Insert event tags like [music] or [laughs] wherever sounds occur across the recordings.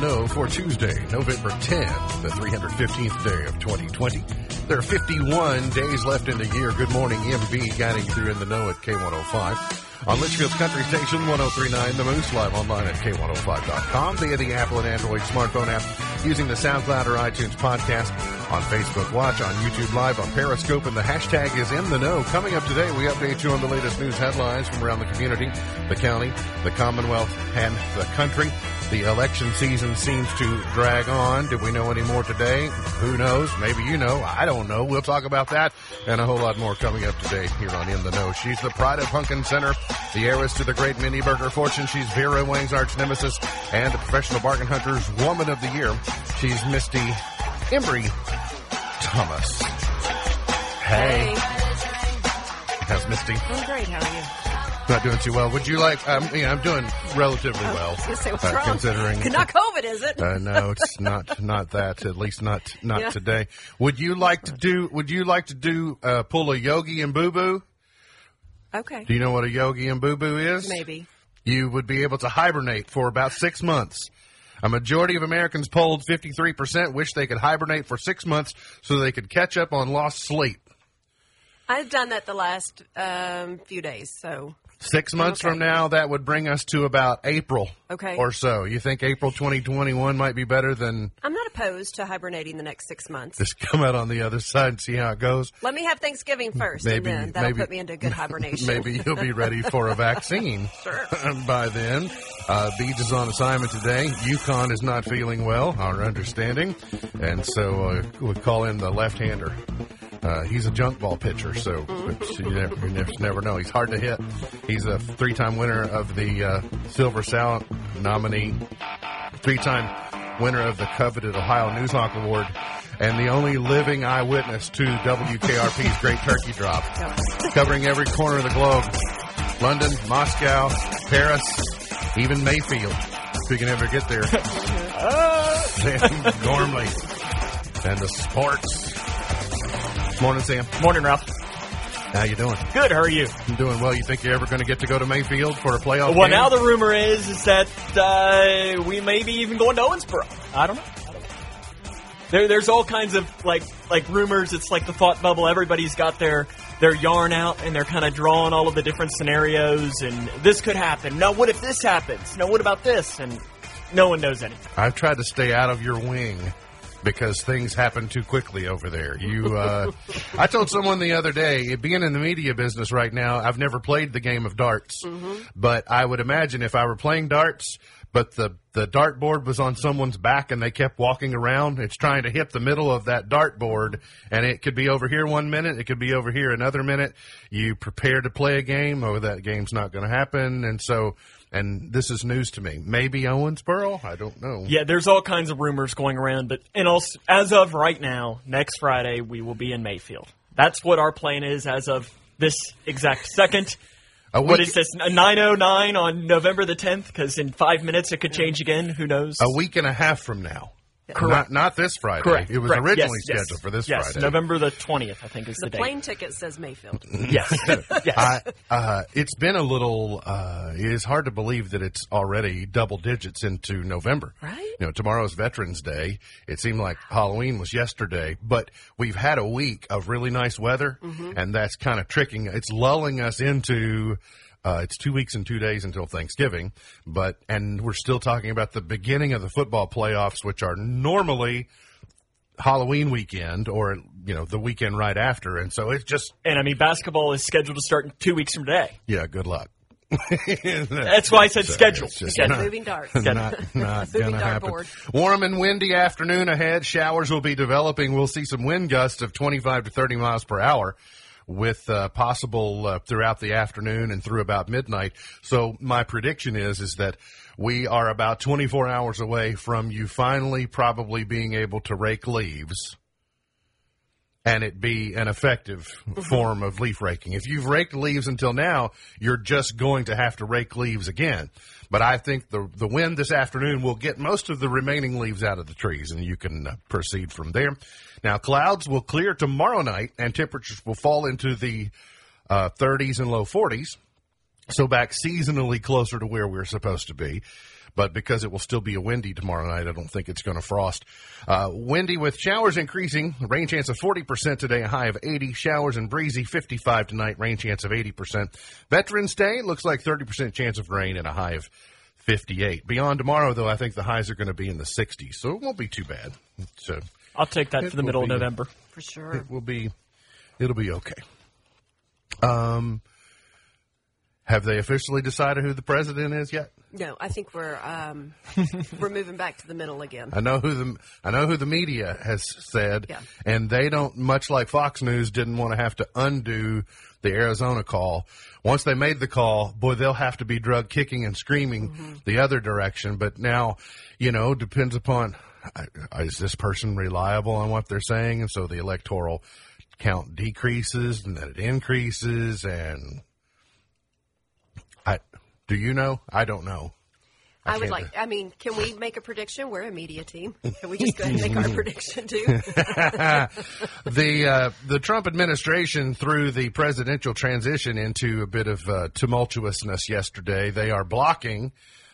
know for Tuesday, November 10th, the 315th day of 2020. There are 51 days left in the year. Good morning, MB, guiding through in the know at K105. On Leitchfield's Country Station 1039, The Moose, live online at K105.com via the Apple and Android smartphone app using the SoundCloud or iTunes podcast on Facebook Watch, on YouTube Live, on Periscope, and the hashtag is in the know. Coming up today, we update you on the latest news headlines from around the community, the county, the Commonwealth, and the country. The election season seems to drag on. Do we know any more today? Who knows? Maybe you know. I don't know. We'll talk about that and a whole lot more coming up today here on In the Know. She's the pride of Pumpkin Center, the heiress to the great mini burger fortune. She's Vera Wang's arch nemesis and the professional bargain hunter's woman of the year. She's Misty Embry Thomas. Hey. How's Misty? I'm great. How are you? Not doing too well. Would you like? Um, you know, I'm doing relatively well, I was say, what's uh, wrong? considering. Not COVID, is it? Uh, no, it's not. Not that. At least not not Yeah. today. Would you like to do? Would you like to do? Uh, pull a yogi and boo boo? okay. Do you know what a yogi and boo boo is? Maybe. You would be able to hibernate for about six months. A majority of Americans polled, 53%, wish they could hibernate for six months so they could catch up on lost sleep. I've done that the last um, few days, so Six months Okay. from now, that would bring us to about April Okay. or so. You think April 2021 might be better than I'm not opposed to hibernating the next six months. just come out on the other side and see how it goes? Let me have Thanksgiving first, Maybe- and then that'll maybe- put me into good [laughs] hibernation. Maybe you'll be ready for a vaccine [laughs] Sure. [laughs] by then. Uh, Beach is on assignment today. Yukon is not feeling well, our understanding. And so uh, we call in the left-hander. Uh, he's a junk ball pitcher, so you, never, you never, know. He's hard to hit. He's a three-time winner of the uh, Silver Sound nominee, three-time winner of the coveted Ohio Newshawk Award, and the only living eyewitness to WKRP's Great Turkey Drop covering every corner of the globe. London, Moscow, Paris, even Mayfield. If we can ever get there. [laughs] Sam Gormley. And the sports. Morning, Sam. Morning, Ralph. How you doing? Good. How are you? I'm doing well. You think you're ever going to get to go to Mayfield for a playoff Well, game? now the rumor is is that uh, we may be even going to Owensboro. I don't know. I don't know. There, there's all kinds of like like rumors. It's like the thought bubble. Everybody's got their their yarn out and they're kind of drawing all of the different scenarios. And this could happen. Now, what if this happens? Now, what about this? And no one knows anything. I've tried to stay out of your wing because things happen too quickly over there. You, uh, I told someone the other day, being in the media business right now, I've never played the game of darts, but I would imagine if I were playing darts, but the the dartboard was on someone's back and they kept walking around. It's trying to hit the middle of that dartboard, and it could be over here one minute, it could be over here another minute. You prepare to play a game, or that game's not going to happen, and so. And this is news to me. Maybe Owensboro? I don't know. Yeah, there's all kinds of rumors going around, but and also as of right now, next Friday we will be in Mayfield. That's what our plan is as of this exact second. A What is this? Nine oh nine on November the tenth? Because in five minutes it could change again. Who knows? a week and a half from now. Correct. Not, not this Friday. Correct. It was correct. originally Yes, yes. scheduled for this yes, Friday. November the twentieth, I think is the, the date. plane ticket says Mayfield. [laughs] Yes, [laughs] yes. I, uh, it's been a little. Uh, it is hard to believe that it's already double digits into November. Right? You know, tomorrow's Veterans Day. It seemed like Halloween was yesterday, but we've had a week of really nice weather, Mm-hmm. and that's kind of tricking. It's lulling us into. Uh, it's two weeks and two days until Thanksgiving, but and we're still talking about the beginning of the football playoffs, which are normally Halloween weekend or you know the weekend right after, and so it's just and I mean, basketball is scheduled to start in two weeks from today. yeah. Good luck. [laughs] That's why I said So schedule. it's just Schedule. not- Moving darts. not [laughs] not [laughs] Moving gonna happen. dartboard. Warm and windy afternoon ahead. Showers will be developing. We'll see some wind gusts of 25 to 30 miles per hour. With uh, possible uh, throughout the afternoon and through about midnight. So my prediction is is that we are about 24 hours away from you finally probably being able to rake leaves and it be an effective form of leaf raking. If you've raked leaves until now, you're just going to have to rake leaves again. But I think the the wind this afternoon will get most of the remaining leaves out of the trees, and you can uh, proceed from there. Now, clouds will clear tomorrow night, and temperatures will fall into the uh, 30s and low 40s. So back seasonally closer to where we're supposed to be. But because it will still be a windy tomorrow night, I don't think it's going to frost. Uh, windy with showers increasing. Rain chance of 40% today, a high of 80. Showers and breezy, 55 tonight. Rain chance of 80%. Veterans Day looks like 30% chance of rain and a high of 58. Beyond tomorrow, though, I think the highs are going to be in the 60s, so it won't be too bad. So I'll take that for the will middle of be- November. For sure. it will be, it'll be okay. Um, have they officially decided who the president is yet? No, I think we're um, [laughs] we're moving back to the middle again. I know who the I know who the media has said, Yeah. and they don't much like Fox News didn't want to have to undo the Arizona call. Once they made the call, boy, they'll have to be drug kicking and screaming the other direction. But now, you know, depends upon is this person reliable on what they're saying, and so the electoral count decreases and then it increases, and do you know? I don't know. I, would like. I mean, can we make a prediction? We're a media team. Can we just go ahead and make our [laughs] prediction too? [laughs] the uh, the Trump administration threw the presidential transition into a bit of uh, tumultuousness yesterday. They are blocking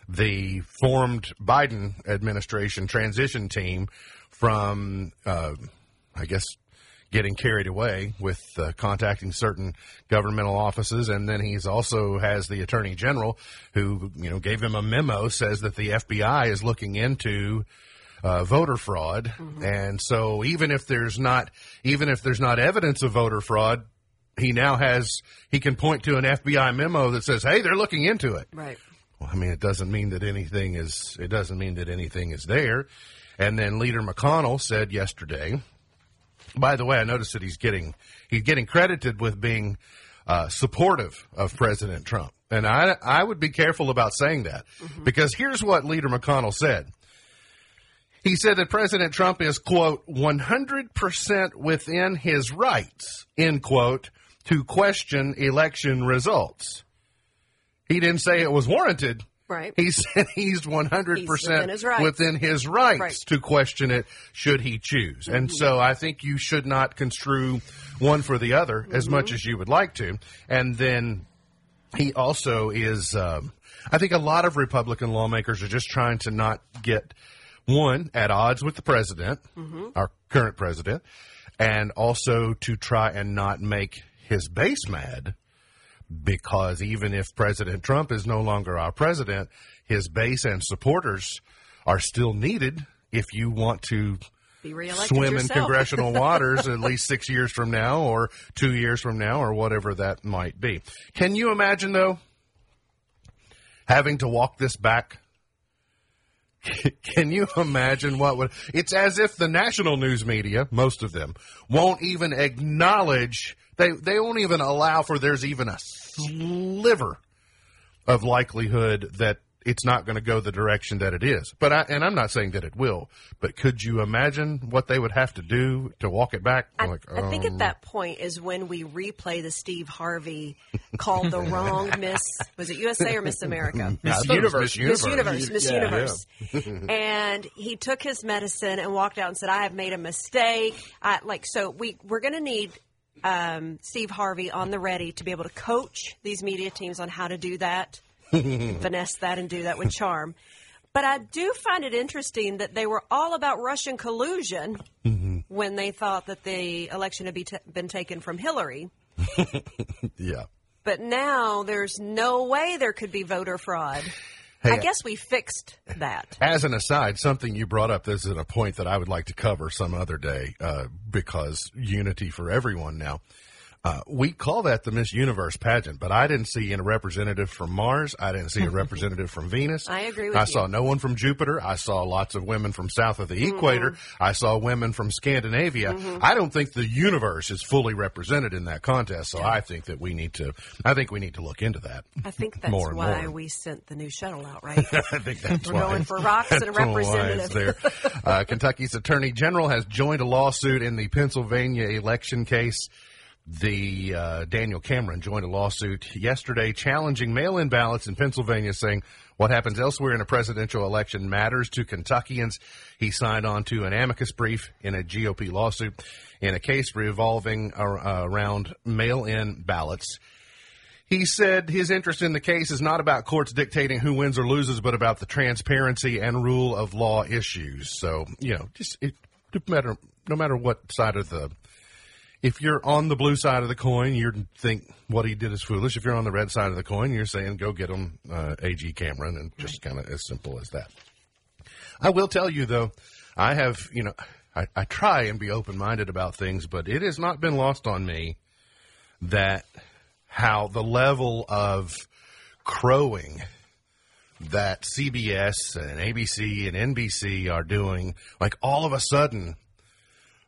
the formed Biden administration transition team from, uh, I guess, getting carried away with uh, contacting certain governmental offices, and then he's also has the attorney general who you know gave him a memo says that the FBI is looking into uh, voter fraud, and so even if there's not even if there's not evidence of voter fraud, he now has he can point to an FBI memo that says, "Hey, they're looking into it." right. Well, I mean, it doesn't mean that anything is. It doesn't mean that anything is there. And then Leader McConnell said yesterday. By the way, I noticed that he's getting he's getting credited with being uh, supportive of President Trump, and I I would be careful about saying that because here's what Leader McConnell said. He said that President Trump is quote 100% within his rights end quote to question election results. He didn't say it was warranted. Right. He said he's 100% He's within his rights. within his rights Right. to question it should he choose. And mm-hmm. so I think you should not construe one for the other as much mm-hmm. as you would like to. And then he also is, um, I think a lot of Republican lawmakers are just trying to not get one at odds with the president, mm-hmm. our current president, and also to try and not make his base mad because even if President Trump is no longer our president, his base and supporters are still needed if you want to swim in [laughs] congressional waters at least six years from now or two years from now or whatever that might be. Can you imagine, though, having to walk this back? [laughs] Can you imagine what would? It's as if the national news media, most of them, won't even acknowledge. They they won't even allow for there's even a sliver of likelihood that it's not going to go the direction that it is. But I, and I'm not saying that it will. But could you imagine what they would have to do to walk it back? I, Like, I think um, at that point is when we replay the Steve Harvey called the wrong [laughs] Miss. Was it USA or Miss America? I Miss thought it was Universe. Miss Miss Universe, Miss Yeah. Universe. [laughs] and he took his medicine and walked out and said, "I have made a mistake." I, like so, we we're going to need um, Steve Harvey on the ready to be able to coach these media teams on how to do that, [laughs] finesse that, and do that with charm. But I do find it interesting that they were all about Russian collusion when they thought that the election had be t- been taken from Hillary. [laughs] Yeah. But now there's no way there could be voter fraud. I guess we fixed that. [laughs] As an aside, something you brought up, this is a point that I would like to cover some other day uh, because unity for everyone now. Uh, we call that the Miss Universe pageant, but I didn't see a representative from Mars. I didn't see a [laughs] representative from Venus. I agree with you. I you. saw no one from Jupiter. I saw lots of women from south of the equator. Mm-hmm. I saw women from Scandinavia. I don't think the universe is fully represented in that contest, so I think that we need to. I think we need to look into that. I think that's More why more. we sent the new shuttle out, [laughs] right? I think that's why We're why. going for rocks and a That's why it's representative. there. [laughs] Uh, Kentucky's Attorney General has joined a lawsuit in the Pennsylvania election case. The uh, Daniel Cameron joined a lawsuit yesterday challenging mail-in ballots in Pennsylvania, saying what happens elsewhere in a presidential election matters to Kentuckians. He signed on to an amicus brief in a GOP lawsuit in a case revolving uh, around mail-in ballots. He said his interest in the case is not about courts dictating who wins or loses, but about the transparency and rule of law issues. So, you know, just it, no matter no matter what side of the if you're on the blue side of the coin, you think what he did is foolish. If you're on the red side of the coin, you're saying go get him uh, AG Cameron, and just kind of as simple as that. I will tell you though, I have you know I, I try and be open minded about things, but it has not been lost on me that how the level of crowing that CBS and ABC and NBC are doing, like all of a sudden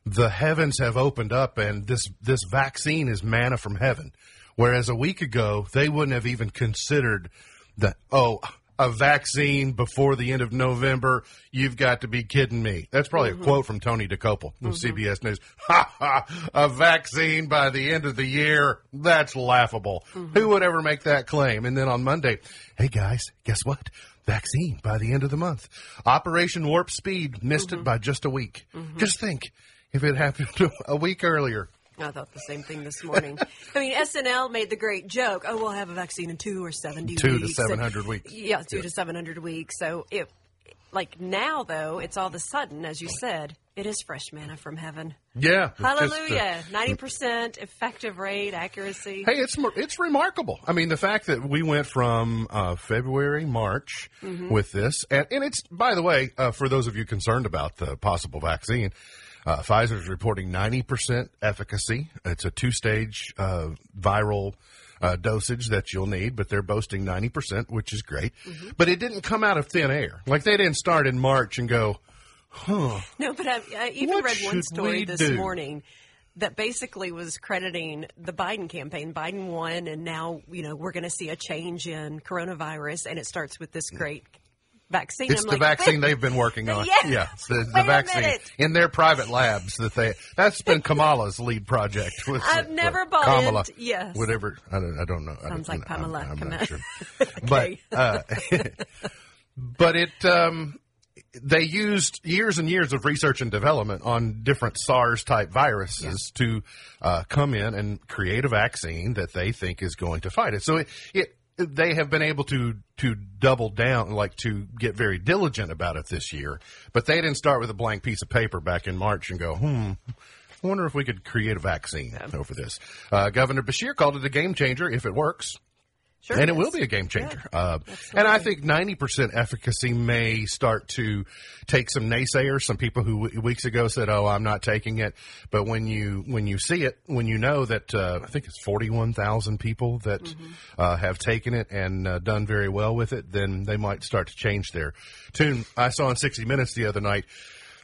the heavens have opened up and this this vaccine is manna from heaven. Whereas a week ago they wouldn't have even considered that oh a vaccine before the end of November, you've got to be kidding me. That's probably mm-hmm. a quote from Tony Dokoupil from mm-hmm. CBS News. [laughs] Ha ha! A vaccine by the end of the year? That's laughable. Mm-hmm. Who would ever make that claim? And then on Monday, hey guys, guess what? Vaccine by the end of the month. Operation Warp Speed missed it mm-hmm. by just a week. Mm-hmm. Just think if it happened [laughs] a week earlier. I thought the same thing this morning. [laughs] I mean, SNL made the great joke. Oh, we'll have a vaccine in two or seventy two weeks. to seven hundred weeks. Yeah, two yeah. to seven hundred weeks. So it, like now though, it's all of a sudden, as you said, it is fresh manna from heaven. Yeah, hallelujah! Uh, Ninety percent effective rate accuracy. Hey, it's it's remarkable. I mean, the fact that we went from uh, February, March mm-hmm. with this, and, and it's by the way, uh, for those of you concerned about the possible vaccine uh, Pfizer is reporting 90% efficacy. It's a two stage uh, viral uh, dosage that you'll need, but they're boasting 90%, which is great. Mm-hmm. But it didn't come out of thin air. Like they didn't start in March and go, huh. No, but I, I even read one story this do? morning that basically was crediting the Biden campaign. Biden won, and now you know we're going to see a change in coronavirus, and it starts with this great vaccine. It's I'm the like, vaccine they've been working on. Yeah, yeah it's [laughs] the, the vaccine in their private labs that they. That's been Kamala's lead project. With, I've never bought Kamala, it. Yes, whatever. I don't. I don't know. Sounds like Pamela. I'm, I'm not sure. [laughs] But uh, [laughs] but it. Um, they used years and years of research and development on different SARS type viruses yeah. to uh, come in and create a vaccine that they think is going to fight it. So it, it they have been able to to double down, like to get very diligent about it this year. But they didn't start with a blank piece of paper back in March and go, hmm. I wonder if we could create a vaccine yeah. over this. Uh, Governor Beshear called it a game changer if it works. Sure and it, it will be a game changer. Yeah, uh, and I think 90% efficacy may start to take some naysayers, some people who weeks ago said, "Oh, I'm not taking it." But when you when you see it, when you know that uh, I think it's 41,000 people that mm-hmm. uh, have taken it and uh, done very well with it, then they might start to change their tune. I saw in 60 Minutes the other night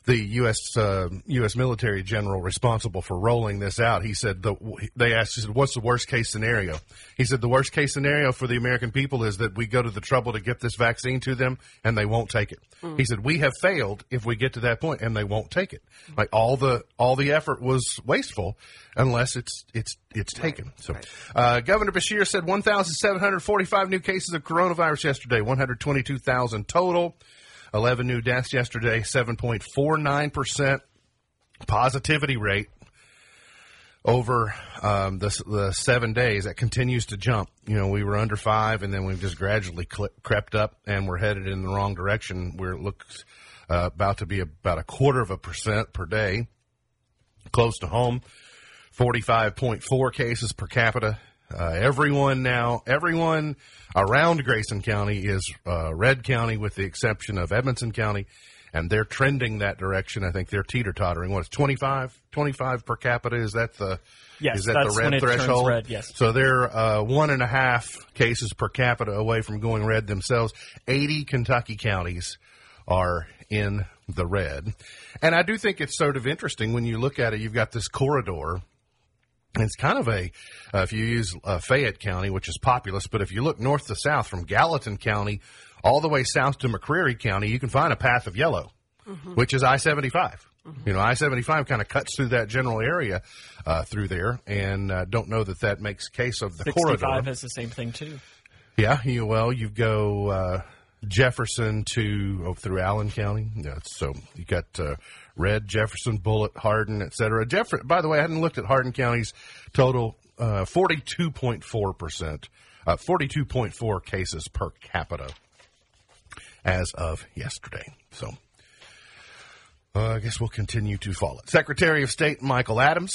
the U.S. Uh, U.S. military general responsible for rolling this out. He said the, they asked, he said, "What's the worst case scenario?" He said the worst case scenario for the American people is that we go to the trouble to get this vaccine to them and they won't take it. Mm. He said we have failed if we get to that point and they won't take it. Like all the all the effort was wasteful unless it's it's it's taken. Right. So, right. Uh, Governor Beshear said 1,745 new cases of coronavirus yesterday, 122,000 total. 11 new deaths yesterday, 7.49% positivity rate over um, the, the, seven days. That continues to jump. You know, we were under five, and then we've just gradually crept up, and we're headed in the wrong direction. Where it looks uh, about to be about a quarter of a percent per day. Close to home, 45.4 cases per capita. Uh, everyone now, everyone around Grayson County is uh, red county, with the exception of Edmonson County, and they're trending that direction. I think they're teeter tottering. What is 25, 25 per capita? Is that the yes? Is that the red threshold? Red, yes. So they're uh, one and a half cases per capita away from going red themselves. Eighty Kentucky counties are in the red, and I do think it's sort of interesting when you look at it. You've got this corridor it's kind of a, uh, if you use uh, Fayette County, which is populous, but if you look north to south from Gallatin County all the way south to McCreary County, you can find a path of yellow, mm-hmm. which is I 75. Mm-hmm. You know, I 75 kind of cuts through that general area uh, through there, and uh, don't know that that makes case of the 65 corridor. 65 has the same thing, too. Yeah, you, well, you go uh, Jefferson to oh, through Allen County. Yeah, so you got uh, Red, Jefferson, Bullitt, Hardin, etc. Jeff- by the way, I hadn't looked at Hardin County's total uh, 42.4%, uh, 42.4 cases per capita as of yesterday. So uh, I guess we'll continue to follow it. Secretary of State Michael Adams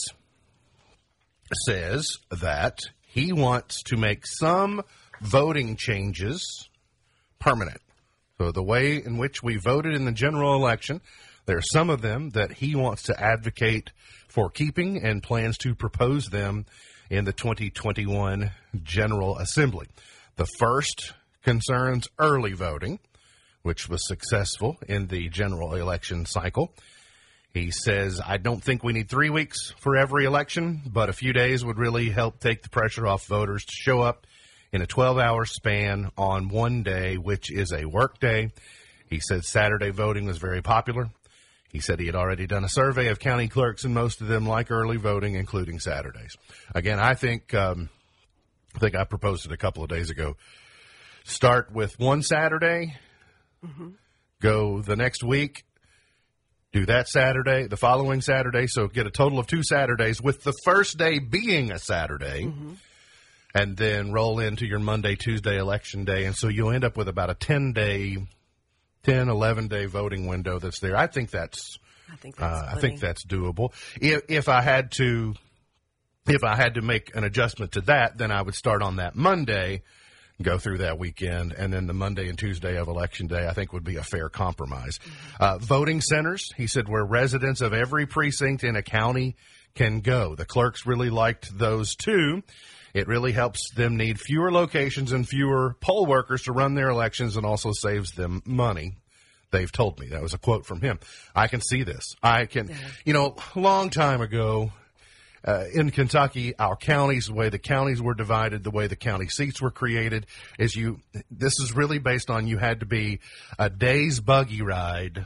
says that he wants to make some voting changes permanent. So the way in which we voted in the general election, there are some of them that he wants to advocate for keeping and plans to propose them in the 2021 General Assembly. The first concerns early voting, which was successful in the general election cycle. He says, I don't think we need three weeks for every election, but a few days would really help take the pressure off voters to show up in a 12 hour span on one day, which is a work day. He said Saturday voting was very popular. He said he had already done a survey of county clerks, and most of them like early voting, including Saturdays. Again, I think um, I think I proposed it a couple of days ago. Start with one Saturday, mm-hmm. go the next week, do that Saturday, the following Saturday, so get a total of two Saturdays, with the first day being a Saturday. Mm-hmm and then roll into your Monday, Tuesday election day. And so you'll end up with about a 10 day, 10, 11 day voting window that's there. I think that's, I think that's, uh, I think that's doable. If, if I had to, if I had to make an adjustment to that, then I would start on that Monday, go through that weekend, and then the Monday and Tuesday of election day, I think would be a fair compromise. Mm-hmm. Uh, voting centers, he said, where residents of every precinct in a county can go. The clerks really liked those too. It really helps them need fewer locations and fewer poll workers to run their elections and also saves them money. They've told me. That was a quote from him. I can see this. I can, you know, a long time ago, uh, in Kentucky, our counties, the way the counties were divided, the way the county seats were created, is you. This is really based on you had to be a day's buggy ride,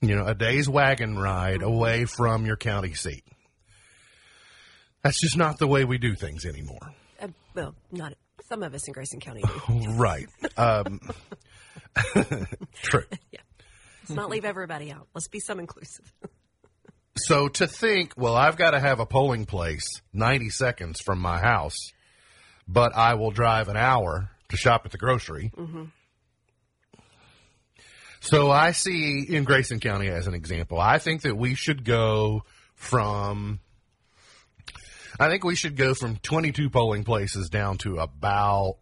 you know, a day's wagon ride away from your county seat. That's just not the way we do things anymore. Uh, well, not some of us in Grayson County do. [laughs] right. Um, true. [laughs] Yeah. Let's not leave everybody out. Let's be some inclusive. so to think, well, I've got to have a polling place 90 seconds from my house, but I will drive an hour to shop at the grocery. Mm-hmm. So I see in Grayson County as an example, I think that we should go from I think we should go from 22 polling places down to about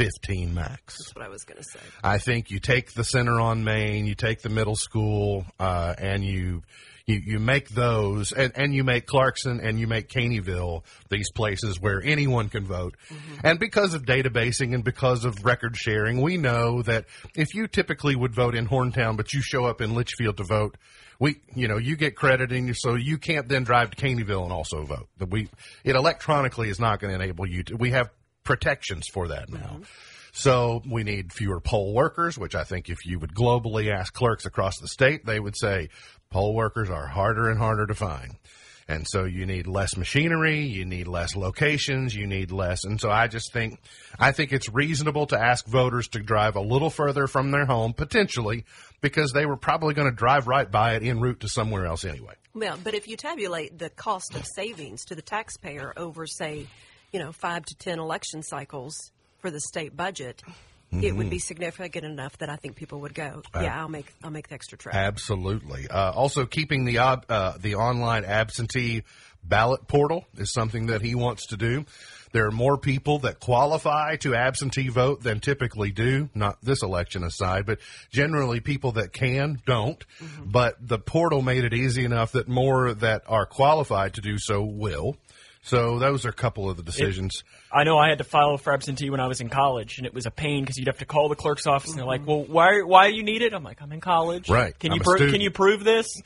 15 max. That's what I was going to say. I think you take the center on Main, you take the middle school, uh, and you, you you make those, and, and you make Clarkson and you make Caneyville these places where anyone can vote. Mm-hmm. And because of databasing and because of record sharing, we know that if you typically would vote in Horntown, but you show up in Leitchfield to vote, we, you know, you get credit and so you can't then drive to Caneyville and also vote. We, it electronically is not going to enable you to, we have protections for that now. Mm-hmm. So we need fewer poll workers, which I think if you would globally ask clerks across the state, they would say poll workers are harder and harder to find. And so you need less machinery, you need less locations, you need less. And so I just think, I think it's reasonable to ask voters to drive a little further from their home, potentially, because they were probably going to drive right by it en route to somewhere else anyway. Well, but if you tabulate the cost of savings to the taxpayer over, say, you know, five to ten election cycles for the state budget, Mm-hmm. it would be significant enough that I think people would go. Yeah, I'll make I'll make the extra trip. Absolutely. Uh, also, keeping the uh, the online absentee ballot portal is something that he wants to do. There are more people that qualify to absentee vote than typically do. Not this election aside, but generally people that can don't. Mm-hmm. But the portal made it easy enough that more that are qualified to do so will. So those are a couple of the decisions. It, I know I had to file for absentee when I was in college, and it was a pain because you'd have to call the clerk's office, and they're like, "Well, why why do you need it?" I'm like, "I'm in college. Right? Can I'm you pro- can you prove this?"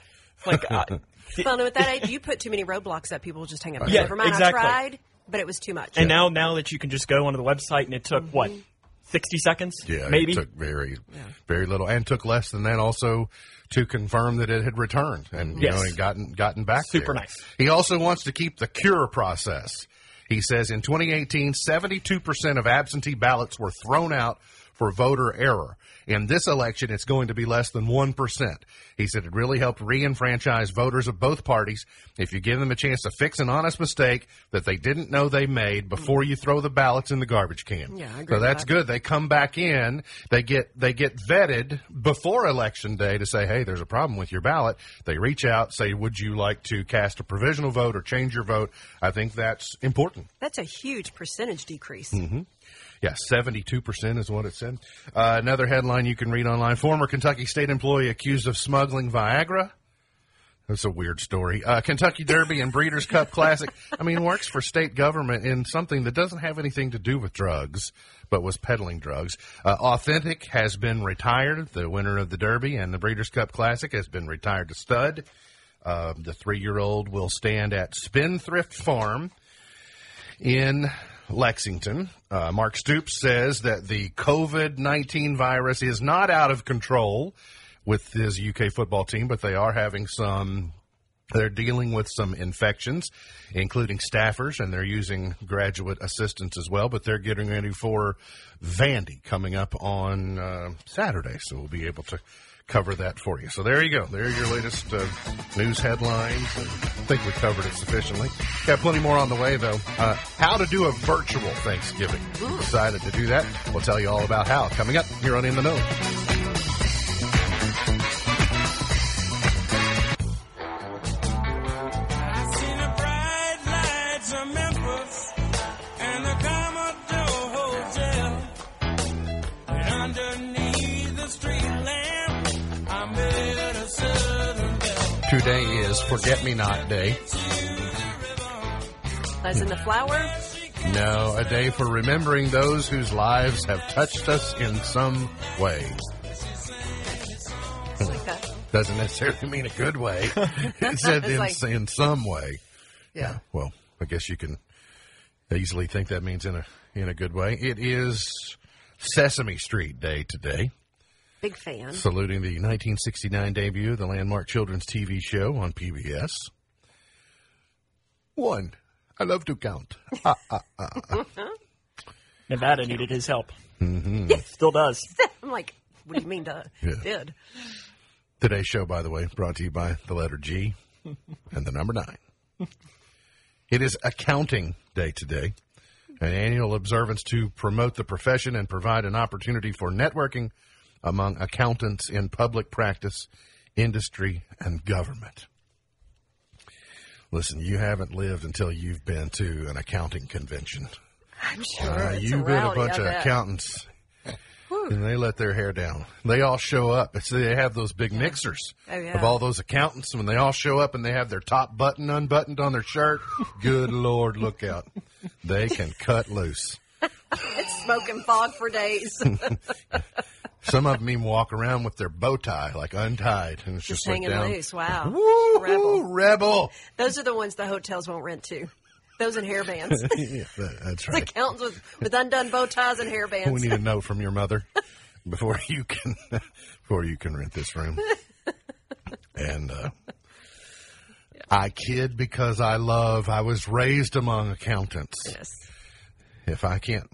Like, uh, [laughs] well, no, at that age, you put too many roadblocks up, people will just hang up. Yeah, Never mind, exactly. I tried, but it was too much. And now, now that you can just go onto the website, and it took mm-hmm. what 60 seconds? Yeah, maybe. It took very, yeah. very little, and took less than that also to confirm that it had returned and you yes. know and gotten gotten back. Super there. nice. He also wants to keep the cure process. He says in 2018, 72% of absentee ballots were thrown out for voter error. In this election, it's going to be less than 1%. He said it really helped re-enfranchise voters of both parties if you give them a chance to fix an honest mistake that they didn't know they made before you throw the ballots in the garbage can. Yeah, I agree so that's that. good. They come back in, they get they get vetted before election day to say, "Hey, there's a problem with your ballot." They reach out, say, "Would you like to cast a provisional vote or change your vote?" I think that's important. That's a huge percentage decrease. Mm-hmm. Yeah, 72% is what it said. Uh, another headline you can read online. Former Kentucky State employee accused of smuggling Viagra. That's a weird story. Uh, Kentucky Derby and Breeders' Cup Classic. I mean, works for state government in something that doesn't have anything to do with drugs, but was peddling drugs. Uh, Authentic has been retired. The winner of the Derby and the Breeders' Cup Classic has been retired to stud. Uh, the three-year-old will stand at Spendthrift Farm in Lexington. Uh, Mark Stoops says that the COVID 19 virus is not out of control with his UK football team, but they are having some. They're dealing with some infections, including staffers, and they're using graduate assistants as well. But they're getting ready for Vandy coming up on uh, Saturday, so we'll be able to cover that for you. So there you go. There are your latest uh, news headlines. I think we covered it sufficiently. Got plenty more on the way, though. Uh, how to do a virtual Thanksgiving. Decided to do that. We'll tell you all about how coming up here on In the Know. Today is Forget Me Not Day. As in the flower? No, a day for remembering those whose lives have touched us in some way. Like that. Doesn't necessarily mean a good way. [laughs] it said in, like- in some way. Yeah. Well, I guess you can easily think that means in a in a good way. It is Sesame Street Day today, Big fan. saluting the 1969 debut of the landmark children's TV show on PBS. One, I love to count. Ah, [laughs] Nevada needed his help. Mm-hmm. Still does. [laughs] I'm like, what do you mean to Yeah. did? Today's show, by the way, brought to you by the letter G [laughs] and the number nine. It is Accounting Day today, an annual observance to promote the profession and provide an opportunity for networking among accountants in public practice, industry, and government. Listen, you haven't lived until you've been to an accounting convention. I'm sure. Uh, it's you met a bunch of accountants, and they let their hair down. They all show up. It's, they have those big mixers Oh, yeah. of all those accountants. When they all show up and they have their top button unbuttoned on their shirt, good [laughs] lord, look out! They can cut loose. [laughs] It's smoke and fog for days. [laughs] Some of them even walk around with their bow tie like untied, and it's just, Just like hanging down. loose. Wow. Woo, Rebel. rebel. Those are the ones the hotels won't rent to. Those in hairbands. [laughs] yeah, that- that's right. Accountants with, with undone bow ties and hairbands. We need a [laughs] note from your mother before you can [laughs] before you can rent this room. And uh, I kid because I love. I was raised among accountants. Yes. If I can't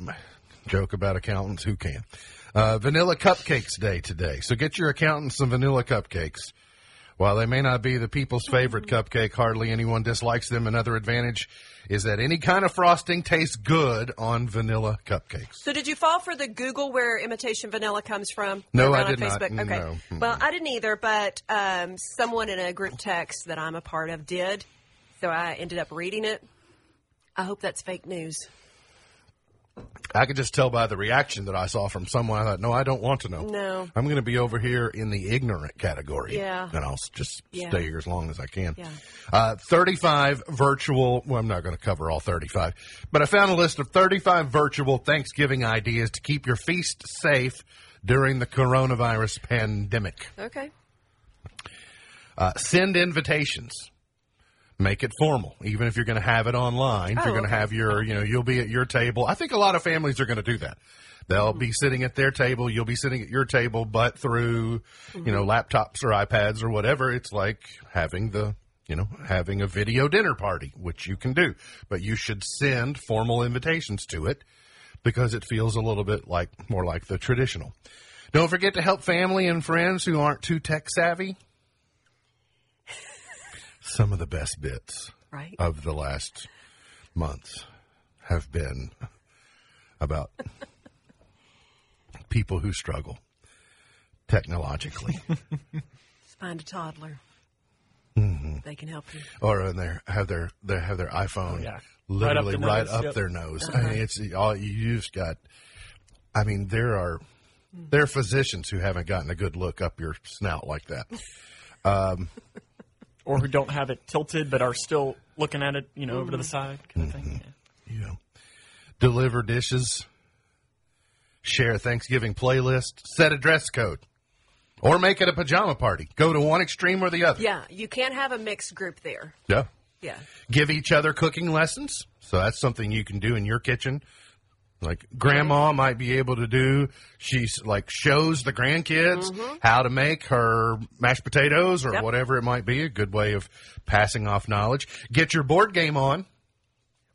joke about accountants, who can? Uh, vanilla Cupcakes Day today. So get your accountants some vanilla cupcakes. While they may not be the people's favorite cupcake, hardly anyone dislikes them. Another advantage is that any kind of frosting tastes good on vanilla cupcakes. So did you fall for the Google where imitation vanilla comes from? No, I did on not. Facebook? Okay. No. Well, I didn't either, but um, someone in a group text that I'm a part of did. So I ended up reading it. I hope that's fake news. I could just tell by the reaction that I saw from someone. I thought, no, I don't want to know. No. I'm going to be over here in the ignorant category. Yeah. And I'll just Yeah. stay here as long as I can. Yeah. Uh, 35 virtual, well, I'm not going to cover all 35, but I found a list of 35 virtual Thanksgiving ideas to keep your feast safe during the coronavirus pandemic. Okay. Uh, send invitations. Make it formal, even if you're going to have it online. Oh, you're going to okay. have your, you know, you'll be at your table. I think a lot of families are going to do that. They'll be sitting at their table. You'll be sitting at your table, but through, you know, mm-hmm. laptops or iPads or whatever. It's like having the, you know, having a video dinner party, which you can do, but you should send formal invitations to it because it feels a little bit like more like the traditional. Don't forget to help family and friends who aren't too tech savvy. Some of the best bits Right. of the last months have been about people who struggle technologically Just [laughs] find a toddler. Mm-hmm. They can help you. or in their have their they have their iPhone yeah. Right up literally the right nose, up yep. their nose. I mean, it's all you've got. I mean, there are there are physicians who haven't gotten a good look up your snout like that. [laughs] or who don't have it tilted but are still looking at it, you know, over to the side kind of Mm-hmm. thing. Yeah. You deliver dishes, share a Thanksgiving playlist, set a dress code, or make it a pajama party. Go to one extreme or the other. Yeah, you can't have a mixed group there. Yeah. Yeah. give each other cooking lessons. So that's something you can do in your kitchen. Like grandma might be able to do. She's like shows the grandkids mm-hmm. how to make her mashed potatoes or Yep. whatever it might be. A good way of passing off knowledge. Get your board game on.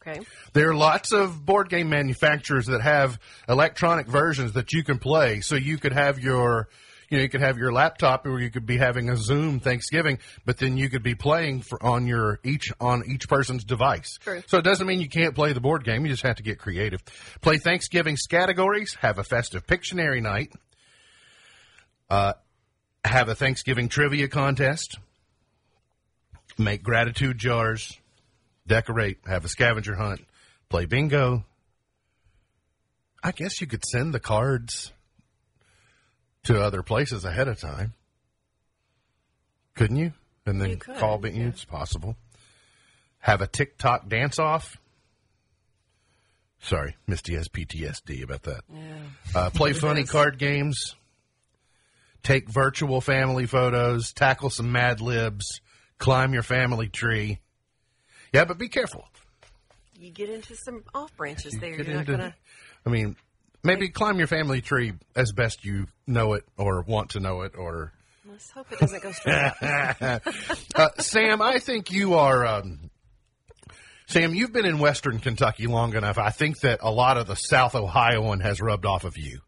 Okay. There are lots of board game manufacturers that have electronic versions that you can play. So you could have your, you know, you could have your laptop or you could be having a Zoom Thanksgiving, but then you could be playing for on your each on each person's device. True. So it doesn't mean you can't play the board game. You just have to get creative. Play Thanksgiving categories. Have a festive Pictionary night. Uh, have a Thanksgiving trivia contest. Make gratitude jars decorate, have a scavenger hunt, play bingo. I guess you could send the cards to other places ahead of time. Couldn't you? And then You could, call me. yeah. It's possible. Have a TikTok dance off. Sorry, Misty has PTSD about that. Uh, play [laughs] funny card games. Take virtual family photos. Tackle some Mad Libs. Climb your family tree. Yeah, but be careful. You get into some off branches You there. You're not gonna. I mean, maybe climb your family tree as best you know it or want to know it. Or Let's hope it doesn't go straight up. [laughs] uh, Sam, I think you are. Um, Sam, you've been in Western Kentucky long enough. I think that a lot of the South Ohioan has rubbed off of you.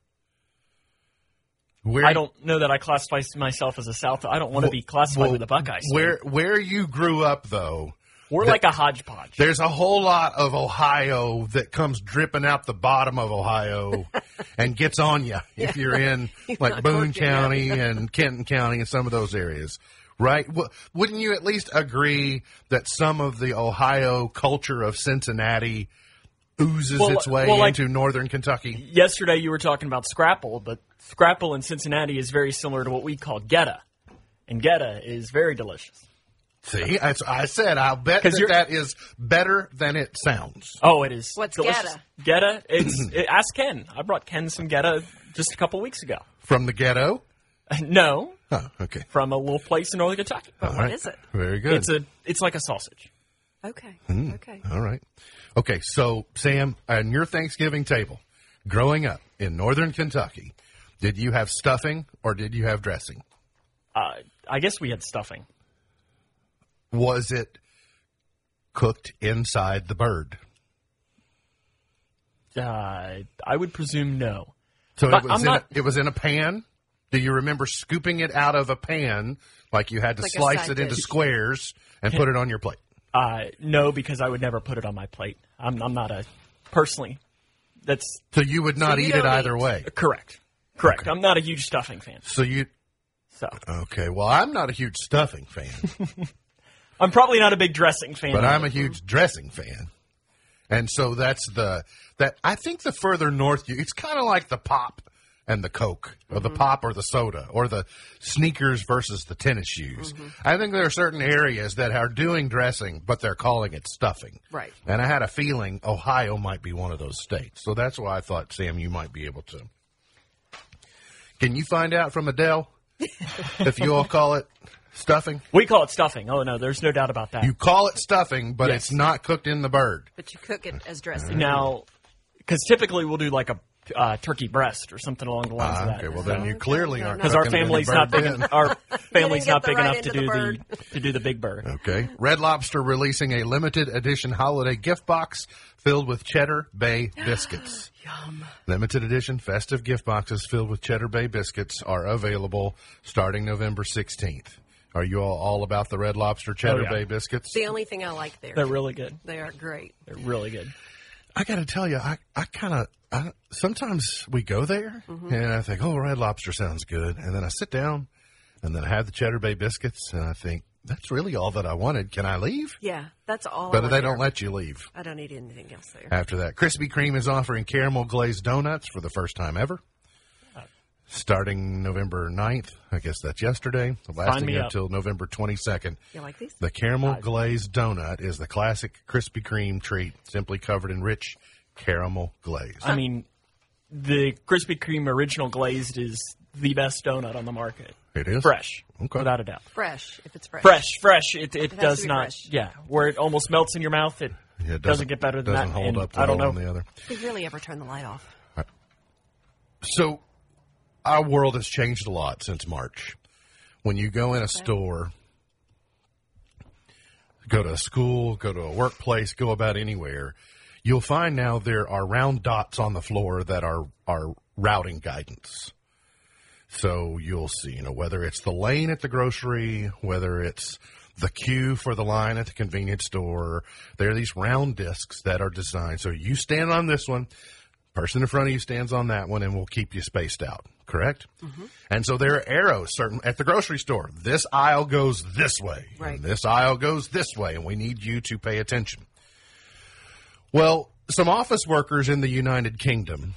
Where I don't know that I classify myself as a South. I don't want to be classified well, with the Buckeyes. Where where you grew up, though, We're like a hodgepodge. There's a whole lot of Ohio that comes dripping out the bottom of Ohio [laughs] and gets on you if you're in [laughs] like Boone. County and Kenton County and some of those areas. Right? W- Wouldn't you at least agree that some of the Ohio culture of Cincinnati oozes Well, its way well, like- into northern Kentucky? Yesterday you were talking about Scrapple, but Scrapple in Cincinnati is very similar to what we call Goetta, and Goetta is very delicious. See, I, I said I'll bet that, that is better than it sounds. Oh, it is. What's delicious. Goetta? [clears throat] It's it, ask Ken. I brought Ken some Goetta just a couple weeks ago. From the ghetto? [laughs] No, Oh, okay. from a little place in northern Kentucky. But All what right. is it? Very good. It's a it's like a sausage. Okay. Hmm. Okay. All right. Okay, so Sam, on your Thanksgiving table, growing up in northern Kentucky, did you have stuffing or did you have dressing? Uh, I guess we had stuffing. Was it cooked inside the bird? Uh, I would presume no. So But it was I'm in not- a, it was in a pan. Do you remember scooping it out of a pan like you had to Like slice side it into dish. squares and put it on your plate? Uh, no, because I would never put it on my plate. I'm, I'm not a personally. That's So you would not you eat it don't either eat. way. correct. Correct. I'm not a huge stuffing fan. So you So okay? Well, I'm not a huge stuffing fan. [laughs] I'm probably not a big dressing fan. but I'm a huge dressing fan. And so that's the that I think the further north you it's kind of like the pop and the coke or the mm-hmm. pop or the soda or the sneakers versus the tennis shoes. Mm-hmm. I think there are certain areas that are doing dressing but they're calling it stuffing. Right. And I had a feeling Ohio might be one of those states. So that's why I thought Sam you might be able to. Can you find out from Adele [laughs] if you all call it stuffing? We call it stuffing. Oh no, there's no doubt about that. You call it stuffing, but Yes. it's not cooked in the bird. But you cook it as dressing. now, because typically we'll do like a uh, turkey breast or something along the lines Ah, of that. okay, well then you clearly aren't because our family's not big. then. en- Our [laughs] family's not big right enough to into the do the, to do the big bird. Okay. Red Lobster releasing a limited edition holiday gift box filled with Cheddar Bay [gasps] biscuits. Yum. Limited edition festive gift boxes filled with Cheddar Bay biscuits are available starting November 16th. Are you all, all about the Red Lobster Cheddar Oh, yeah. Bay biscuits? The only thing I like there. They're really good. They are great. They're really good. I got to tell you, I, I kind of, I, sometimes we go there Mm-hmm. and I think, oh, Red Lobster sounds good. And then I sit down and then I have the Cheddar Bay biscuits and I think, that's really all that I wanted. Can I leave? Yeah, that's all. But want they there. don't let you leave. I don't need anything else there. After that, Krispy Kreme is offering caramel glazed donuts for the first time ever. Starting November 9th, I guess that's yesterday, lasting me up. until November 22nd. You like these? The caramel glazed donut is the classic Krispy Kreme treat, simply covered in rich caramel glaze. I mean, the Krispy Kreme original glazed is the best donut on the market. It is Fresh, Okay. without a doubt. Fresh, if it's fresh. Fresh, fresh. It, it, has to does not. fresh. Yeah, where it almost melts in your mouth. It, Yeah, it doesn't, get better than doesn't that. hold and up the I don't know. the other. Did we really ever turn the light off? So, our world has changed a lot since March. When you go in a store, go to a school, go to a workplace, go about anywhere, you'll find now there are round dots on the floor that are are routing guidance. So you'll see, you know, whether it's the lane at the grocery, whether it's the queue for the line at the convenience store, there are these round discs that are designed. So you stand on this one, person in front of you stands on that one, and we'll keep you spaced out. Correct? Mm-hmm. And so there are arrows certain at the grocery store. This aisle goes this way. Right. And this aisle goes this way, and we need you to pay attention. Well, some office workers in the United Kingdom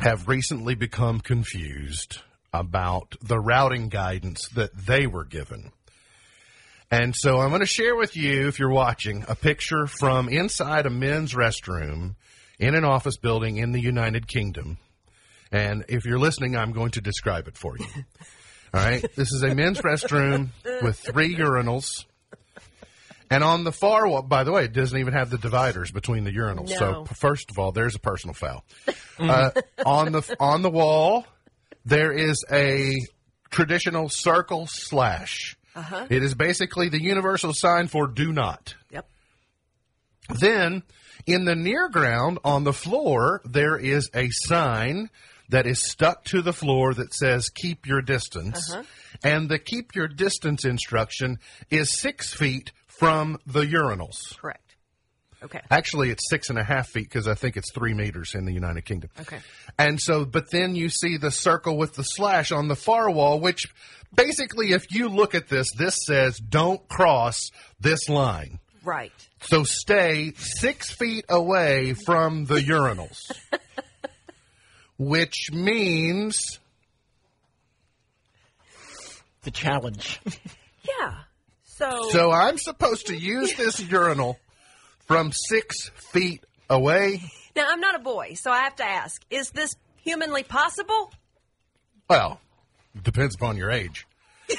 have recently become confused about the routing guidance that they were given. And so I'm going to share with you, if you're watching, a picture from inside a men's restroom in an office building in the United Kingdom. And if you're listening, I'm going to describe it for you. [laughs] All right. This is a men's restroom with three urinals. And on the far wall, by the way, it doesn't even have the dividers between the urinals. So first of all, there's a personal foul. [laughs] Uh, on the on the wall, there is a traditional circle slash. It is basically the universal sign for "do not." Yep. Then, in the near ground on the floor, there is a sign that is stuck to the floor that says keep your distance. Uh-huh. And the keep your distance instruction is six feet from the urinals. Correct. Okay. Actually, it's six and a half feet because I think it's three meters in the United Kingdom. Okay. And so, but then you see the circle with the slash on the far wall, which basically, if you look at this, this says don't cross this line. Right. So stay six feet away from the urinals. [laughs] Which means The challenge. [laughs] Yeah. So. so I'm supposed to use [laughs] this urinal from six feet away. now I'm not a boy, so I have to ask: Is this humanly possible? Well, depends upon your age.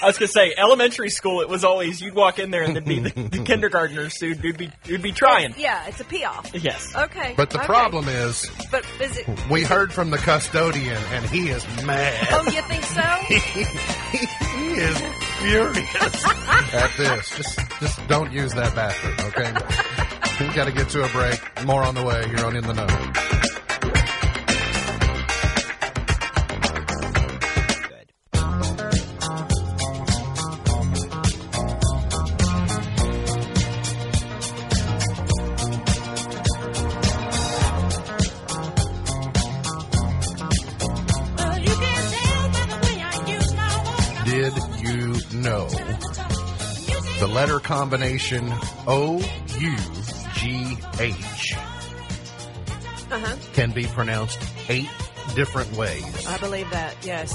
I was gonna say elementary school. It was always you'd walk in there and there'd be the, the [laughs] kindergartners who'd, who'd be who'd be trying. Oh, yeah, it's a pee off. Yes. Okay. But the okay. problem is, But is it? we heard from the custodian, and he is mad. Oh, you think so? [laughs] he is furious at this. Just, just don't use that bathroom, okay? we got to get to a break. More on the way. You're on in the know. Letter combination O U G H Uh huh. can be pronounced eight different ways? I believe that. Yes.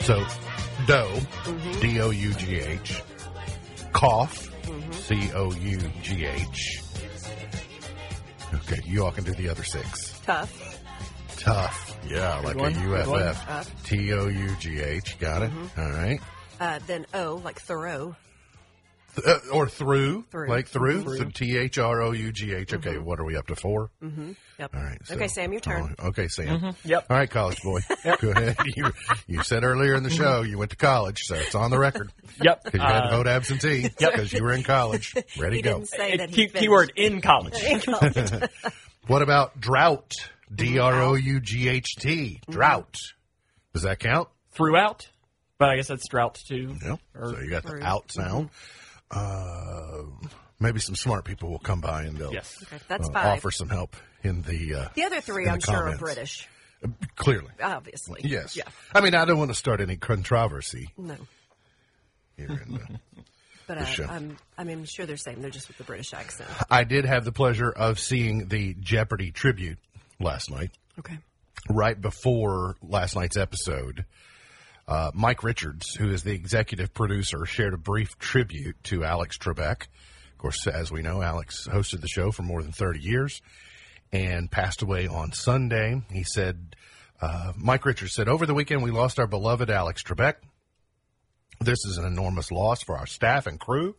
So, dough, D O U G H, cough, C O U G H. Okay, you all can do the other six. Tough. Tough. Yeah, like one, a. UFF. T O U G H. Got it? All right. Uh, then O, like thorough. Uh, or through, Through. like through, mm-hmm. so T H R O U G H. Okay, mm-hmm. what are we up to 4 mm-hmm. Yep. All right. so- okay, Sam, your turn. Oh, okay, Sam. Yep. All right, college boy. [laughs] Go ahead. [laughs] You, you said earlier in the show you went to college, so it's on the record. [laughs] Yep. 'Cause you had to Uh, vote absentee because you were in college. Ready to go. didn't say that he key, keyword in college. What about drought? D R O U G H T. Drought. Does that count? Throughout, but I guess that's drought too. Yeah. So you got the Through. out sound. Uh, maybe some smart people will come by and they'll Yes. Okay, that's uh, five. offer some help in the. Uh, The other three, the I'm sure, are comments. British, Clearly. obviously. Yes. Yeah. I mean, I don't want to start any controversy No. here. In the, [laughs] But The uh, show. I'm, I mean, I'm sure they're saying they're just with the British accent. I did have the pleasure of seeing the Jeopardy tribute last night. Okay. right before last night's episode, uh, Mike Richards, who is the executive producer, shared a brief tribute to Alex Trebek. Of course, as we know, Alex hosted the show for more than 30 years and passed away on Sunday. He said, uh, Mike Richards said, Over the weekend, we lost our beloved Alex Trebek. This is an enormous loss for our staff and crew,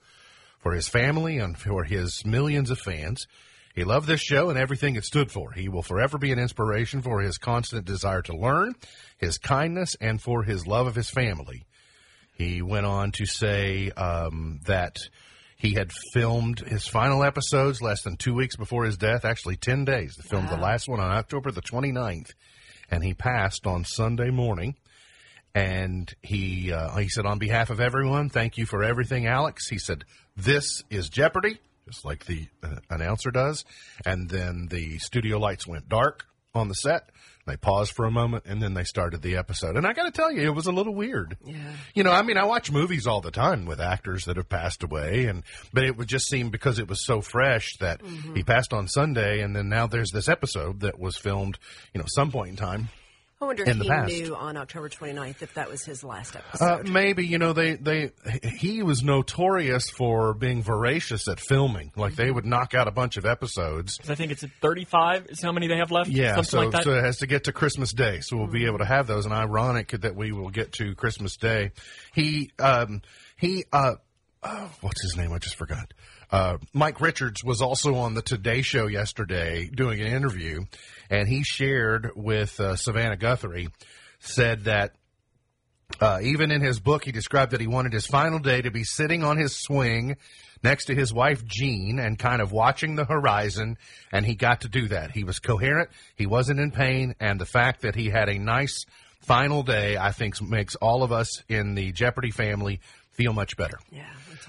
for his family, and for his millions of fans. He loved this show and everything it stood for. He will forever be an inspiration for his constant desire to learn, his kindness, and for his love of his family. He went on to say um, that he had filmed his final episodes less than two weeks before his death, actually 10 days. They filmed the last one on October the 29th, and he passed on Sunday morning. And he uh, he said, on behalf of everyone, thank you for everything, Alex. He said, this is Jeopardy, like the uh, announcer does. And then the studio lights went dark on the set. They paused for a moment, and then they started the episode. And I got to tell you, it was a little weird. Yeah. You know, I mean, I watch movies all the time with actors that have passed away, and but it would just seem because it was so fresh that he passed on Sunday, and then now there's this episode that was filmed, you know, some point in time. I wonder In if the he past. knew on October 29th if that was his last Uh, episode. maybe you know they they he was notorious for being voracious at filming. Like they would knock out a bunch of episodes. I think it's at 35 is how many they have left. Yeah, Something so like that. so it has to get to Christmas Day, so we'll be able to have those. And ironic that we will get to Christmas Day. He um he uh, uh what's his name? I just forgot. Uh, Mike Richards was also on the Today Show yesterday doing an interview, and he shared with uh, Savannah Guthrie said that uh, even in his book, he described that he wanted his final day to be sitting on his swing next to his wife Jean and kind of watching the horizon, and he got to do that. He was coherent, he wasn't in pain, and the fact that he had a nice final day, I think, makes all of us in the Jeopardy family feel much better. yeah.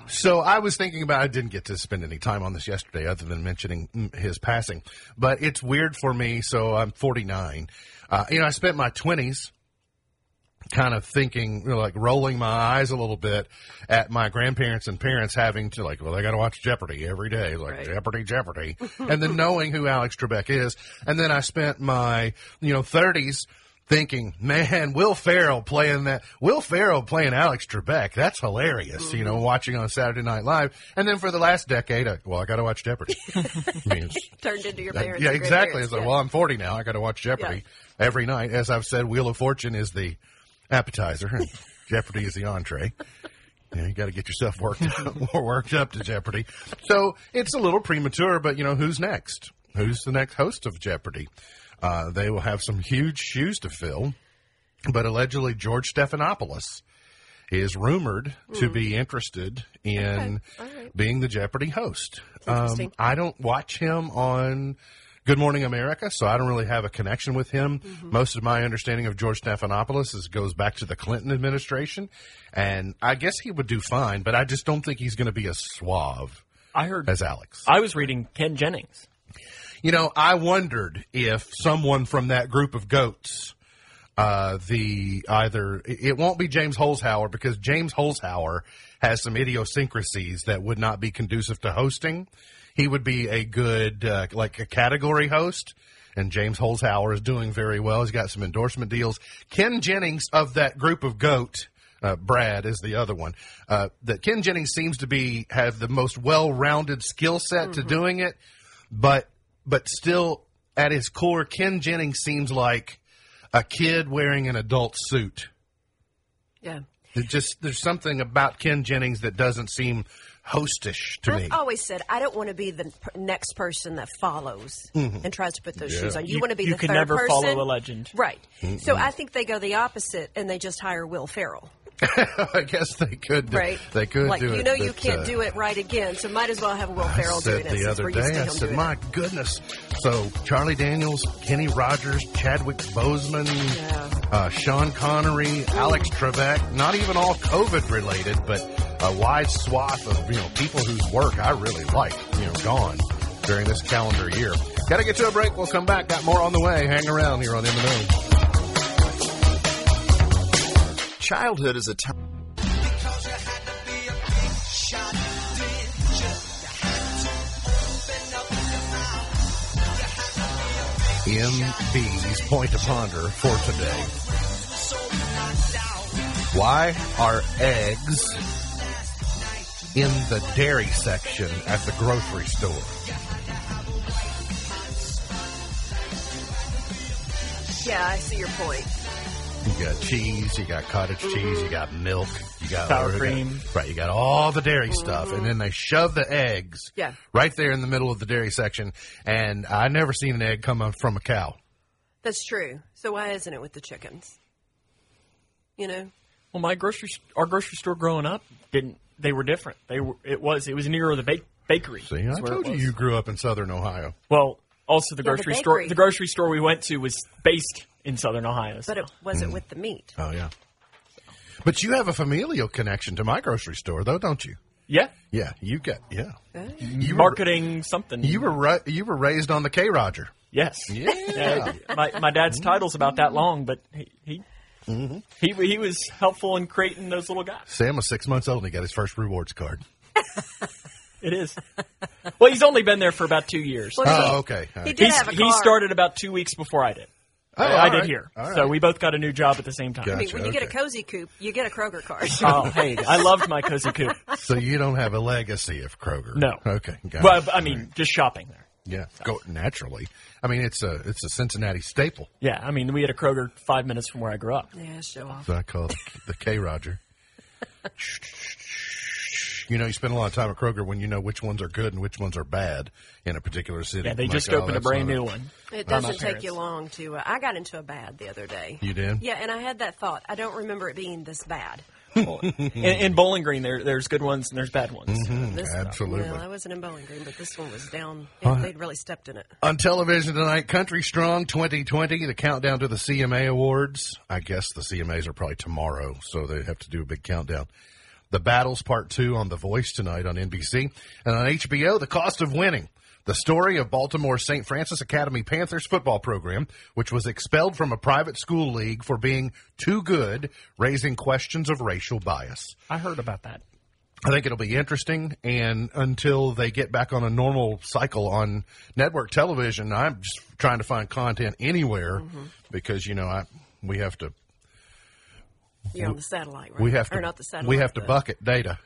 So I was thinking about. I didn't get to spend any time on this yesterday, other than mentioning his passing. But it's weird for me. So I'm 49. Uh, you know, I spent my 20s kind of thinking, you know, like rolling my eyes a little bit at my grandparents and parents having to like, well, they got to watch Jeopardy every day, like Right. Jeopardy, Jeopardy, [laughs] and then knowing who Alex Trebek is, and then I spent my you know 30s thinking, man, Will Ferrell playing that, Will Ferrell playing Alex Trebek, that's hilarious, you know, watching on Saturday Night Live, and then for the last decade, I, well, I got to watch Jeopardy. [laughs] I mean, [laughs] Turned into your parents. yeah, exactly. It's like, yeah. well, I'm 40 now. I got to watch Jeopardy every night. As I've said, Wheel of Fortune is the appetizer, and [laughs] Jeopardy is the entree. You, you got to get yourself worked up, worked up to Jeopardy. So it's a little premature, but you know who's next? Who's the next host of Jeopardy? Uh, they will have some huge shoes to fill, but allegedly George Stephanopoulos is rumored to be interested in All right. being the Jeopardy host. Um, I don't watch him on Good Morning America, so I don't really have a connection with him. Most of my understanding of George Stephanopoulos is goes back to the Clinton administration, and I guess he would do fine, but I just don't think he's going to be as suave I heard. as Alex. I was reading Ken Jennings. You know, I wondered if someone from that group of goats, uh, the either it won't be James Holzhauer because James Holzhauer has some idiosyncrasies that would not be conducive to hosting. He would be a good uh, like a category host. And James Holzhauer is doing very well. He's got some endorsement deals. Ken Jennings of that group of goat, uh, Brad is the other one. Uh, that Ken Jennings seems to be have the most well-rounded skill set to doing it, but but still at his core, Ken Jennings seems like a kid wearing an adult suit. Yeah. It just there's something about Ken Jennings that doesn't seem hostish to me. I've always said I don't want to be the p- next person that follows mm-hmm. and tries to put those shoes on. You, You- want to be you the can third never person. follow a legend. right? So I think they go the opposite, and they just hire Will Ferrell, [laughs] I guess they could. do- right? They could like do you it. know you but, can't uh, do it right again, so might as well have Will Ferrell doing it. the other day, I said, "My it. goodness!" So Charlie Daniels, Kenny Rogers, Chadwick Boseman, Yeah. uh, Sean Connery, Alex Trebek. Not even all COVID related, but a wide swath of you know people whose work I really like. You know, gone during this calendar year. Got to get to a break. We'll come back. Got more on the way. Hang around here on M and Childhood is a time. MB's Point to Ponder for today. Why are eggs in the dairy section at the grocery store? Yeah, I see your point. You got cheese, you got cottage cheese, you got milk, you got Sour you got- cream. right? You got all the dairy stuff, and then they shove the eggs, Yeah. right there in the middle of the dairy section. And I never seen an egg come from a cow. That's true. So why isn't it with the chickens? You know, Well, my grocery, our grocery store growing up didn't. They were different. They were. It was. It was near the bake, bakery. See, I is where it told you you grew up in Southern Ohio. Well, also the Yeah, the grocery store. The grocery store we went to was based in Southern Ohio. so- but it wasn't with the meat. Oh yeah. But you have a familial connection to my grocery store, though, don't you? yeah, Yeah, you got yeah. You were, marketing something. you were ra- you were raised on the K Roger. Yes. Yeah. Uh, [laughs] my my dad's title's about that long, but he he, Mm-hmm. he he was helpful in creating those little guys. Sam was six months old and he got his first rewards card. [laughs] It is. well, he's only been there for about two years. Well, Oh, okay. All He did have a he started about two weeks before I did. Oh, I, all I did right. here, All so right. we both got a new job at the same time. Got I mean, when you get a Cozy Coupe, you get a Kroger card. [laughs] Oh, hey, I loved my cozy coop. So you don't have a legacy of Kroger? No. Okay. Got Well. I mean, just shopping there. yeah. Go naturally. I mean, it's a it's a Cincinnati staple. Yeah, I mean, we had a Kroger five minutes from where I grew up. yeah, show off. So I call it the K Roger. [laughs] You know, you spend a lot of time at Kroger when you know which ones are good and which ones are bad in a particular city. Yeah, they Like, just oh, opened a brand not new one. It doesn't take parents. you long to. Uh, I got into a bad the other day. You did? Yeah, and I had that thought. I don't remember it being this bad. [laughs] In, in Bowling Green, there there's good ones and there's bad ones. This, Absolutely. Well, I wasn't in Bowling Green, but this one was down. Uh, they'd really stepped in it. On television tonight, Country Strong 2020, the countdown to the CMA Awards. I guess the CMAs are probably tomorrow, so they have to do a big countdown. The Battles Part 2 on The Voice tonight on NBC. And on HBO, The Cost of Winning. The story of Baltimore St. Frances Academy Panthers football program, which was expelled from a private school league for being too good, raising questions of racial bias. I heard about that. I think it'll be interesting. And until they get back on a normal cycle on network television, I'm just trying to find content anywhere Mm-hmm. because you know I we have to You're on the satellite, right? we have to or not the satellite. we have to the- bucket data,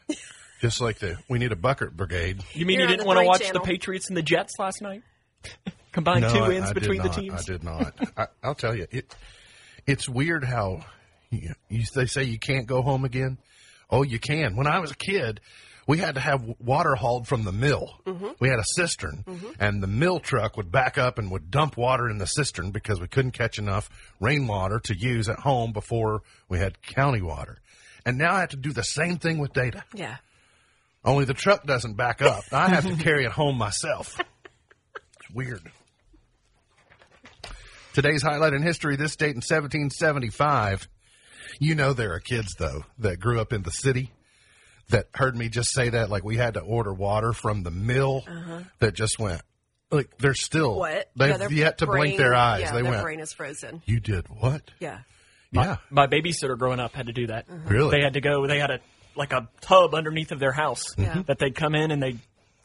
just like the we need a bucket brigade. You mean You're you didn't want to watch Channel. the Patriots and the Jets last night? [laughs] Combine no, two I- wins I did between the teams. I did [laughs] not. I, I'll tell you, it it's weird how you, you, they say you can't go home again. Oh, you can. When I was a kid, we had to have water hauled from the mill. Mm-hmm. We had a cistern, and the mill truck would back up and would dump water in the cistern because we couldn't catch enough rainwater to use at home before we had county water. And now I have to do the same thing with data. Yeah. Only the truck doesn't back up. I have to [laughs] carry it home myself. It's weird. Today's highlight in history this date in 1775. You know, there are kids, though, that grew up in the city that heard me just say that. Like, we had to order water from the mill uh-huh. that just went, like, they're still, Uh-huh. What? they've Yeah, yet to blink their eyes. Yeah, they their went, brain is frozen. You did what? Yeah. Yeah. My babysitter growing up had to do that. Uh-huh. Really? They had to go. They had a like a tub underneath of their house Yeah. Mm-hmm. that they'd come in and they'd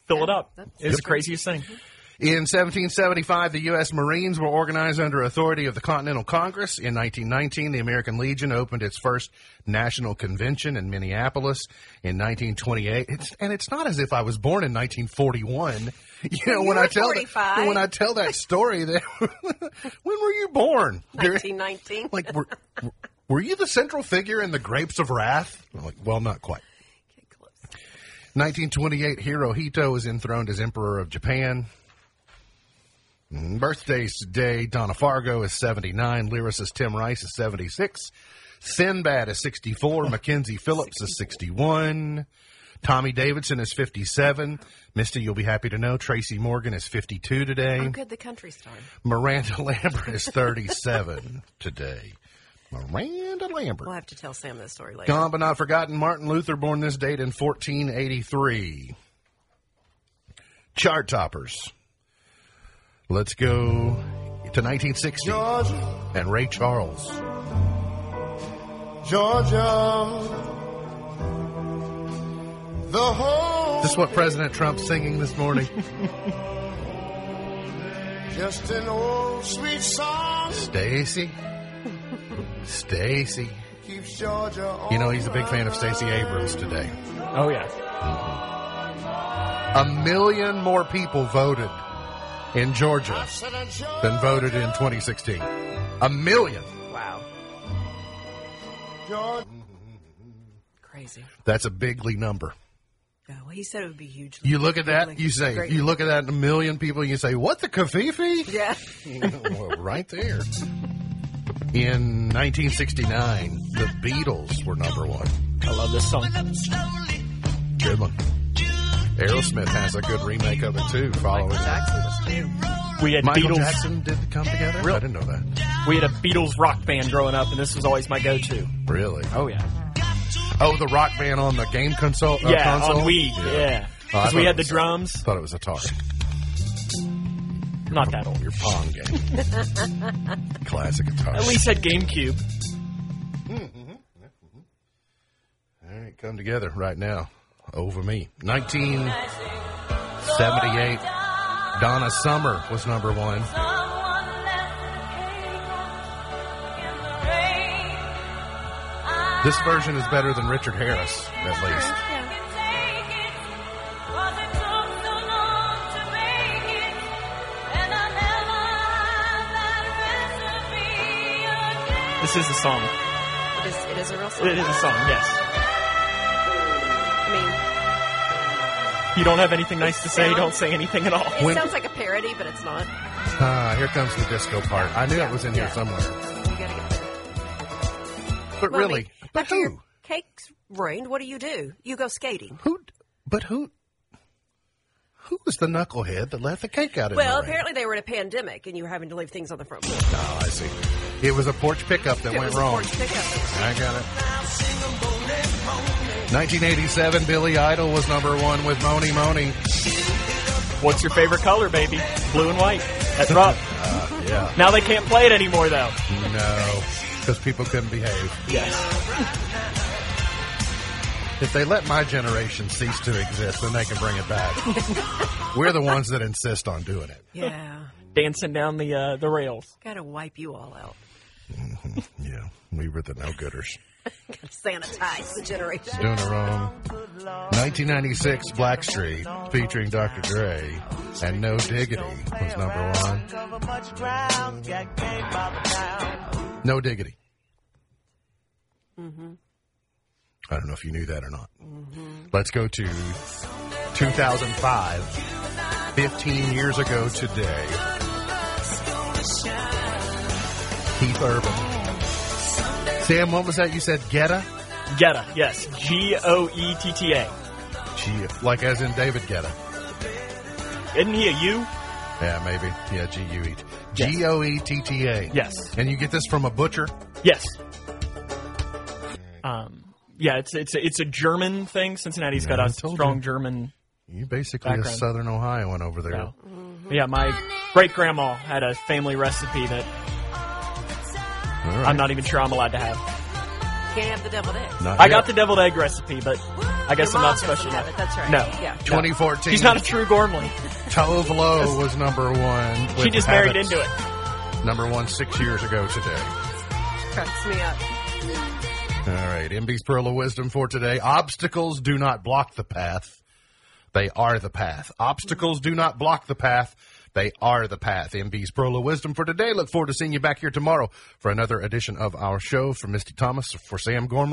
fill it up. that's- It was the craziest thing. Mm-hmm. In 1775, the U.S. Marines were organized under authority of the Continental Congress. In 1919, the American Legion opened its first national convention in Minneapolis. In 1928, it's, and it's not as if I was born in 1941. You know, You when were I tell 45. when I tell that story, that [laughs] when were you born? 1919. like, were, were you the central figure in the Grapes of Wrath? I'm like, well, not quite. 1928, Hirohito is enthroned as Emperor of Japan. Mm, Birthdays today, Donna Fargo is 79, lyricist Tim Rice is 76, Sinbad is 64, [laughs] Mackenzie Phillips is 61, Tommy Davidson is 57, Misty, you'll be happy to know, Tracy Morgan is 52 today. How good the country's time. Miranda [laughs] Lambert is 37 today. Miranda Lambert. We'll have to tell Sam this story later. Gone but not forgotten. Martin Luther born this date in 1483. Chart toppers. Let's go to 1960 Georgia, and Ray Charles. Georgia, the whole This is what President Trump's singing this morning. [laughs] just an old sweet song Stacy. Stacy. keeps Georgia on You know, he's a big fan of Stacey Abrams today. Oh yeah. Mm-hmm. A million more people voted in Georgia than voted in 2016. A million. Wow. Georgia. Crazy. That's a bigly number. Oh, well, he said it would be huge. You look at that, you say, Great. you look at that, a million people, you say, what the covfefe? Yeah. [laughs] well, right there. In 1969, the Beatles were number one. I love this song. Good one. Aerosmith has a good remake of it too. Following Michael it. Jackson was. We had Michael Beatles. Jackson did come together. Really? I didn't know that. We had a Beatles rock band growing up, and this was always my go-to. Really? Oh yeah. Oh, the rock band on the game console. uh, yeah, console? on Wii. Yeah. Oh, we had the was- drums. Thought it was Atari. Not that old. Your Pong game. [laughs] Classic Atari. At least had GameCube. All right, come together right now over me. 1978. Donna Summer was number one. This version is better than Richard Harris, at least. This is a song. It is, it is a real song. It is a song. Yes. You don't have anything nice to say. Don't say anything at all. it When- sounds like a parody, but it's not. Ah, here comes the disco part. I knew it was in here somewhere. You gotta get there. But Well, I really, mean, but after who? cake's rained, what do you do? You go skating. Who? But who? Who was the knucklehead that left the cake out in Well, the apparently they were in a pandemic, and you were having to leave things on the front porch. Oh, I see. It was a porch pickup that It went was a wrong. porch pickup. I got it. 1987, Billy Idol was number one with Mony Mony. What's your favorite color, baby? Blue and white. That's [laughs] rough. Yeah. Now they can't play it anymore, though. No, because people couldn't behave. Yes. If they let my generation cease to exist, then they can bring it back. [laughs] We're the ones that insist on doing it. Yeah. Dancing down the uh, the rails. Gotta wipe you all out. [laughs] Yeah, we were the no-gooders. [laughs] Gotta sanitize the generation. Doing it wrong. 1996, Blackstreet, featuring Dr. Dre, and No Diggity was number one. No Diggity. Mm-hmm. I don't know if you knew that or not. Mm-hmm. Let's go to 2005, 15 years ago today. Keith Urban. Sam, what was that you said? Goetta? Goetta. Yes. G O E T T A. G, like as in David Guetta. Isn't he a U? Yeah, maybe. Yeah, G U E T. Yes. G O E T T A. Yes. And you get this from a butcher? Yes. Um. Yeah, it's it's a, it's a German thing. Cincinnati's got a strong you. German. You basically a Background. Southern Ohioan over there. So. Yeah, my great grandma had a family recipe that right. I'm not even sure I'm allowed to have. Can't have the deviled egg. Not I yet. got the deviled egg recipe, but I guess Your I'm mom not special doesn't have enough. it, that's right. No. Yeah. 2014. She's not a true Gormley. [laughs] Tove Lo was number one. She with just married Habits. into it. Number one six years ago today. Cracks me up. All right. MB's Pearl of Wisdom for today. Obstacles do not block the path. They are the path. Obstacles do not block the path. They are the path. MB's Pearl of Wisdom for today. Look forward to seeing you back here tomorrow for another edition of our show. For Misty Thomas, for Sam Gormley.